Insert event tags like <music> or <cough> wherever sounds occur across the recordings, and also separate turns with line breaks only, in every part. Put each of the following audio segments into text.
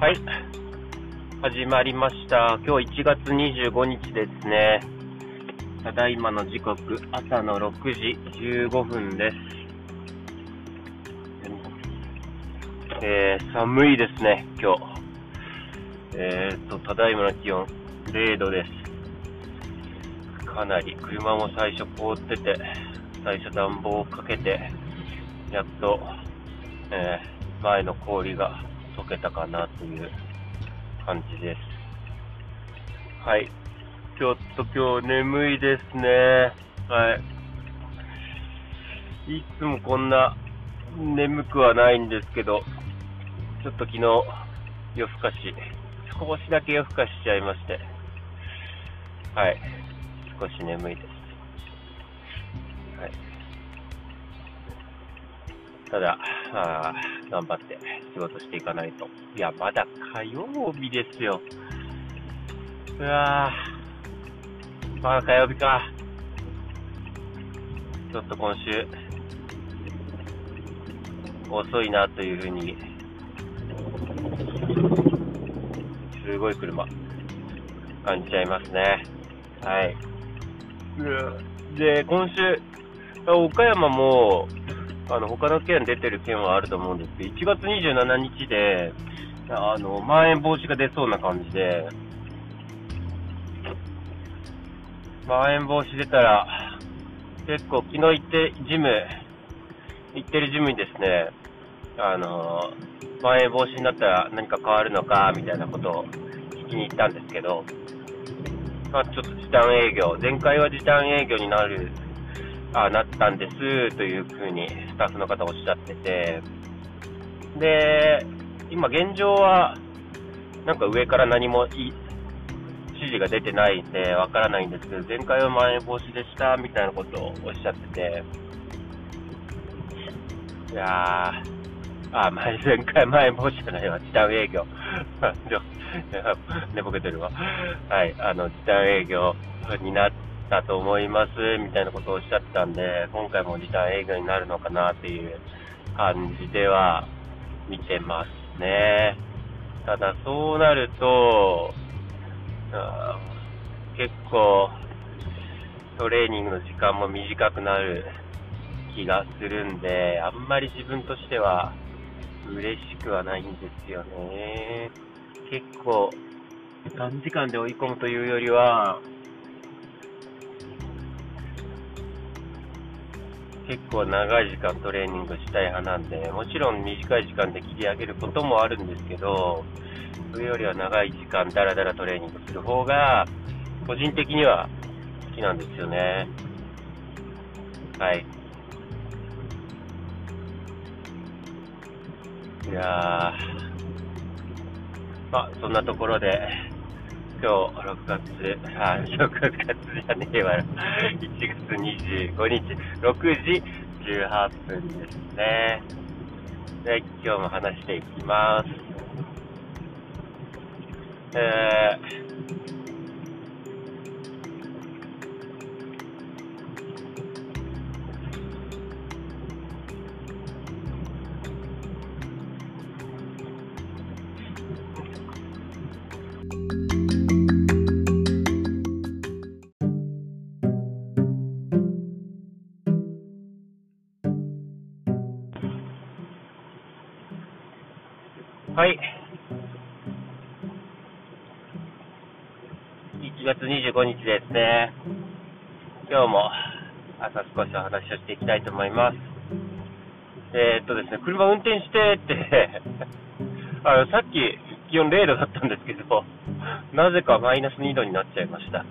はい。始まりました。今日1月25日ですね。ただいまの時刻、朝の6時15分です。えー、寒いですね、今日。えーと、ただいまの気温0度です。かなり、車も最初凍ってて、最初暖房をかけて、やっと、えー前の氷が溶けたかなという感じです。はい。ちょっと今日眠いですね。はい。いつもこんな眠くはないんですけど、ちょっと昨日夜更かし、少しだけ夜更かししちゃいまして、はい。少し眠いです。はい。ただ、あー頑張って仕事していかないと。いや、まだ火曜日ですよ。うわーまだ火曜日か。ちょっと今週、遅いなというふうに、すごい車、感じちゃいますね。はい。で、今週、岡山も、あの、他の県出てる県はあると思うんですけど、1月27日で、あの、まん延防止が出そうな感じで、まん延防止出たら、結構昨日行って、ジム、行ってるジムにですね、あの、まん延防止になったら何か変わるのか、みたいなことを聞きに行ったんですけど、まあちょっと時短営業、前回は時短営業になるあなったんですというふうにスタッフの方おっしゃってて、で、今現状は、なんか上から何も指示が出てないんでわからないんですけど、前回はまん延防止でしたみたいなことをおっしゃってて、いやー、あ、前前回まん延防止じゃないわ、時短営業。寝ぼけてるわ。はい、あの、時短営業になって、だと思いますみたいなことをおっしゃってたんで、今回も時短営業になるのかなっていう感じでは見てますね。ただそうなると、結構トレーニングの時間も短くなる気がするんで、あんまり自分としては嬉しくはないんですよね。結構短時間で追い込むというよりは、結構長い時間トレーニングしたい派なんで、もちろん短い時間で切り上げることもあるんですけど、それよりは長い時間ダラダラトレーニングする方が、個人的には好きなんですよね。はい。いやー、まあ、そんなところで、今日6月、あ、6月じゃねえわよ。1月25日、6時18分ですね。で、今日も話していきます。えー、日ですね。今日も朝少しお話をしていきたいと思います。えー、っとですね、車運転してって <laughs> あの、さっき気温0度だったんですけど、なぜかマイナス2度になっちゃいました。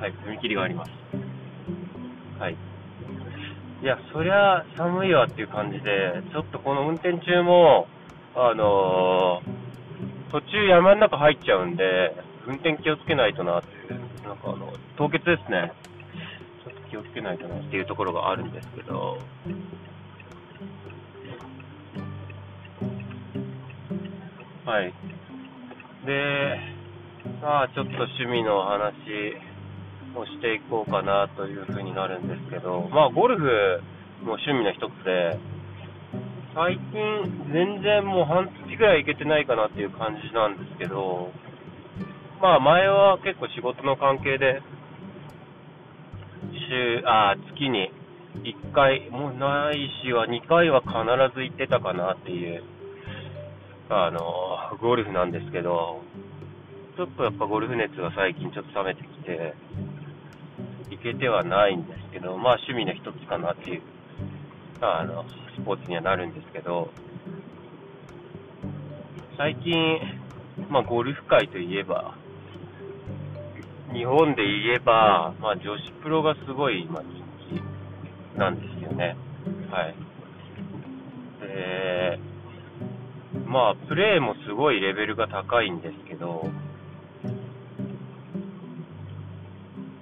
はい、踏切があります。はい。いや、そりゃ寒いわっていう感じで、ちょっとこの運転中も、あのー、途中山の中入っちゃうんで、運転気をつけないとなっていう、なんかあの、凍結ですね。ちょっと気をつけないとなっていうところがあるんですけど、はい。で、まあちょっと趣味の話をしていこうかなというふうになるんですけど、まあゴルフも趣味の一つで、最近、全然もう半月ぐらい行けてないかなっていう感じなんですけど、まあ前は結構仕事の関係で、週、あ、月に1回、もうないしは2回は必ず行ってたかなっていう、あの、ゴルフなんですけど、ちょっとやっぱゴルフ熱が最近ちょっと冷めてきて、行けてはないんですけど、まあ趣味の一つかなっていう、あの、スポーツにはなるんですけど、最近、まあ、ゴルフ界といえば、日本で言えば、まあ、女子プロがすごい今人気なんですよね。はい。で、まあ、プレーもすごいレベルが高いんですけど、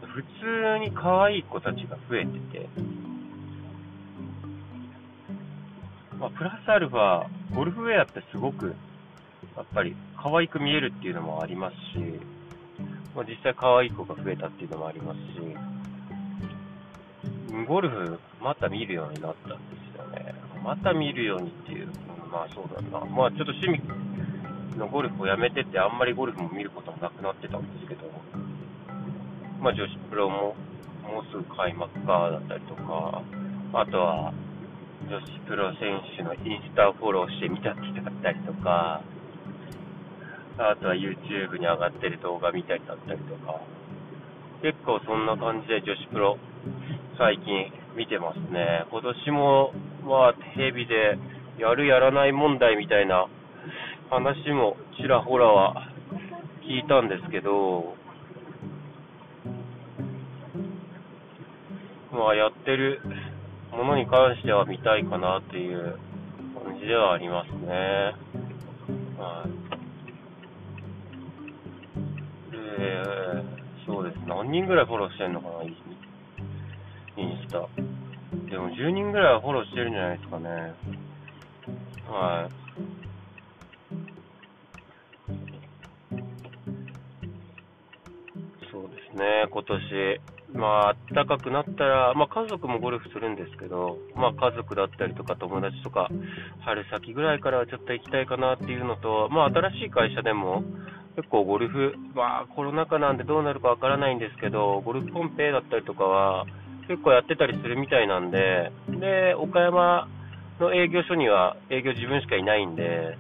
普通に可愛い子たちが増えてて、まあ、プラスアルファ、ゴルフウェアってすごく、やっぱり可愛く見えるっていうのもありますし、まあ、実際可愛い子が増えたっていうのもありますし、ゴルフ、また見るようになったんですよね。また見るようにっていう、まあそうだな。まあちょっと趣味のゴルフをやめてて、あんまりゴルフも見ることもなくなってたんですけど、まあ女子プロももうすぐ開幕かだったりとか、あとは女子プロ選手のインスタをフォローしてみたりだったりとか、あとは YouTube に上がってる動画見たりだったりとか、結構そんな感じで女子プロ、最近見てますね。今年も、まあ、テレビでやるやらない問題みたいな話もちらほらは聞いたんですけど、まあ、やってるものに関しては見たいかなっていう感じではありますね。はい。えー、そうです。何人ぐらいフォローしてんのかな、インスタ。でも10人ぐらいはフォローしてるんじゃないですかね。はい。そうですね、今年。まあ、暖かくなったら、まあ、家族もゴルフするんですけど、まあ、家族だったりとか友達とか、春先ぐらいからはちょっと行きたいかなっていうのと、まあ、新しい会社でも、結構ゴルフ、まあ、コロナ禍なんでどうなるかわからないんですけど、ゴルフコンペだったりとかは、結構やってたりするみたいなんで、で、岡山の営業所には営業自分しかいないんで、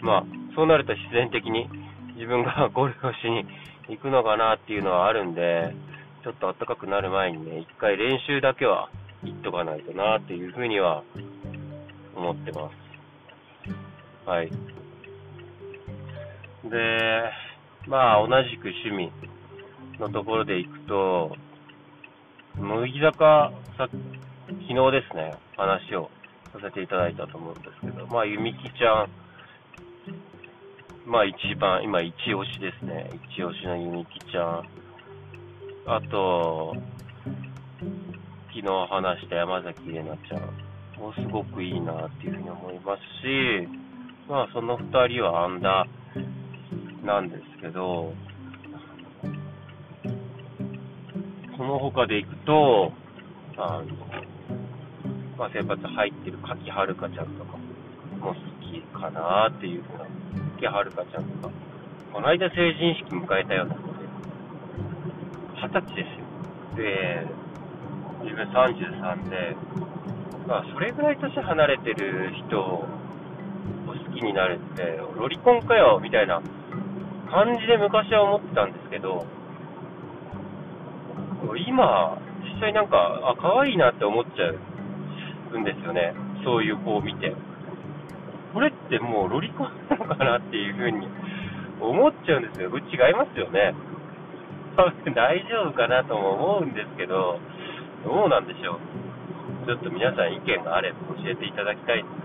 まあ、そうなると自然的に自分が <laughs> ゴルフをしに行くのかなっていうのはあるんで、ちょっと暖かくなる前にね、一回練習だけは行っとかないとなっていうふうには思ってます。はい。で、まあ同じく趣味のところで行くと、乃木坂さ、昨日ですね、話をさせていただいたと思うんですけど、まあ、ゆみきちゃん、まあ一番、今一押しですね。一押しのゆみきちゃん。あと、昨日話した山崎怜奈ちゃんもうすごくいいなっていうふうに思いますし、まあその2人はアンダーなんですけど、その他でいくと、あの、まあ、先発入ってる柿はるかちゃんとかも好きかなっていうふうな、柿はるかちゃんとか、この間成人式迎えたようなので二十歳ですよ。で、自分33で、まあ、それぐらい年離れてる人を好きになるって、ロリコンかよ、みたいな感じで昔は思ってたんですけど、今、実際なんか、あ、可愛いなって思っちゃうんですよね。そういう子を見て。これってもうロリコンなのかなっていう風に思っちゃうんですよ。違いますよね。多 <laughs> 分大丈夫かなとも思うんですけど、どうなんでしょう。ちょっと皆さん意見があれば教えていただきたいんです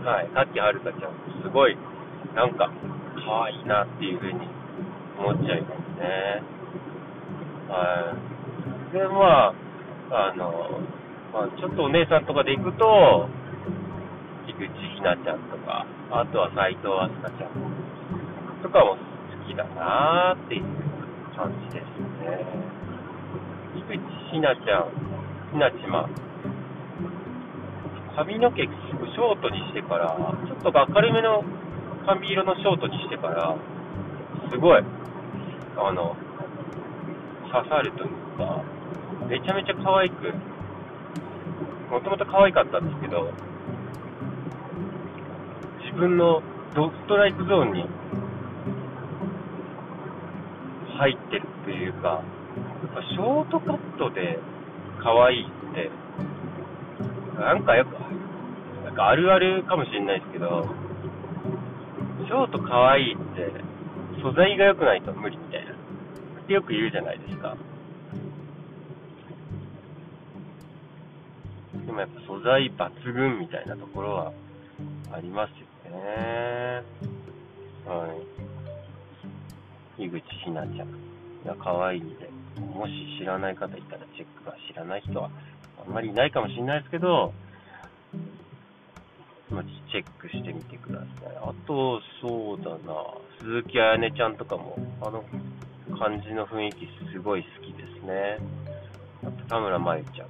けど。はい。さっきはるかちゃん、すごい、なんか、可愛いなっていうふうに思っちゃいますね。はい。で、まあ、あの、まあ、ちょっとお姉さんとかで行くと、菊池ひなちゃんとか、あとは斎藤飛鳥ちゃんとかも好きだなーっていう感じですね。菊池ひなちゃん、ひなちま、髪の毛ショートにしてから、ちょっと明るめの髪色のショートにしてから、すごい、あの、刺さるというか、めちゃめちゃ可愛く、もともと可愛かったんですけど、自分のドストライクゾーンに入ってるっていうか、やっぱショートカットで可愛いって、なんかよく、なんかあるあるかもしれないですけど、ショート可愛いって、素材が良くないと無理みたいな。ってよく言うじゃないですか。でもやっぱ素材抜群みたいなところはありますよね。はい。井口ひなちゃん。いや、可愛いんで。もし知らない方いたらチェックが知らない人はあんまりいないかもしれないですけど、まあ、チェックしてみてください。あと、そうだな、鈴木彩音ちゃんとかも、あの感じの雰囲気すごい好きですね。あと、田村真由ちゃん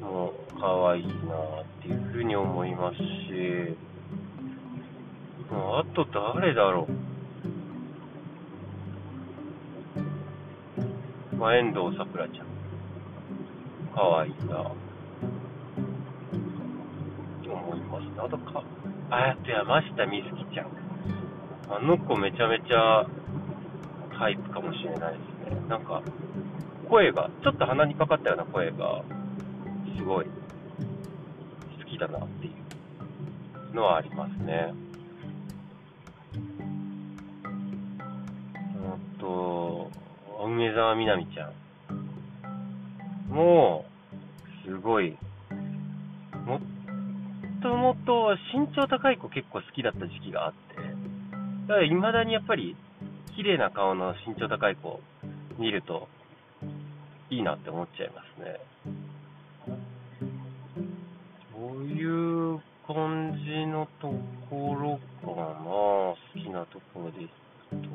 も可愛いなっていうふうに思いますし、あと誰だろう。まあ、遠藤さくらちゃん。かわいいな。思いますあとか、あ、と山下美月ちゃん。あの子めちゃめちゃタイプかもしれないですね。なんか、声が、ちょっと鼻にかかったような声が、すごい好きだなっていうのはありますね。あと、梅沢みなみちゃん。もう、すごい、もっともと身長高い子結構好きだった時期があって、だから未だにやっぱり、綺麗な顔の身長高い子見ると、いいなって思っちゃいますね。こういう感じのところかな、好きなところですと。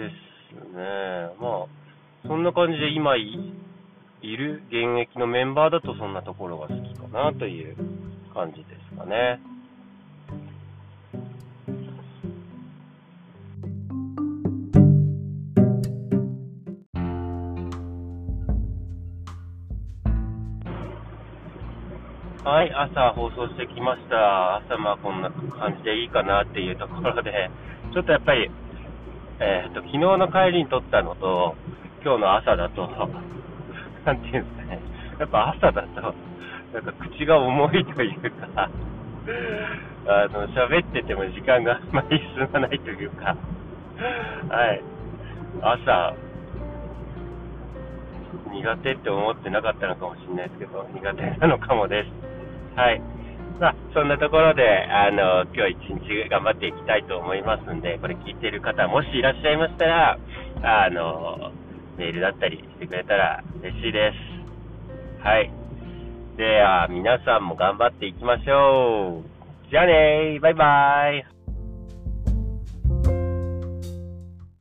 ですね。まあ、そんな感じで今いいる現役のメンバーだとそんなところが好きかなという感じですかね。はい、朝放送してきました。朝まあこんな感じでいいかなっていうところで、ちょっとやっぱりえー、っと、昨日の帰りに撮ったのと、今日の朝だと、なんていうんですかね、やっぱ朝だと、なんか口が重いというか、<laughs> あの、喋ってても時間があんまり進まないというか、はい、朝、苦手って思ってなかったのかもしれないですけど、苦手なのかもです。はい。まあ、そんなところで、あの、今日一日頑張っていきたいと思いますんで、これ聞いてる方、もしいらっしゃいましたら、あの、メールだったりしてくれたら嬉しいです。はい。では、皆さんも頑張っていきましょう。じゃあねー、バイバーイ。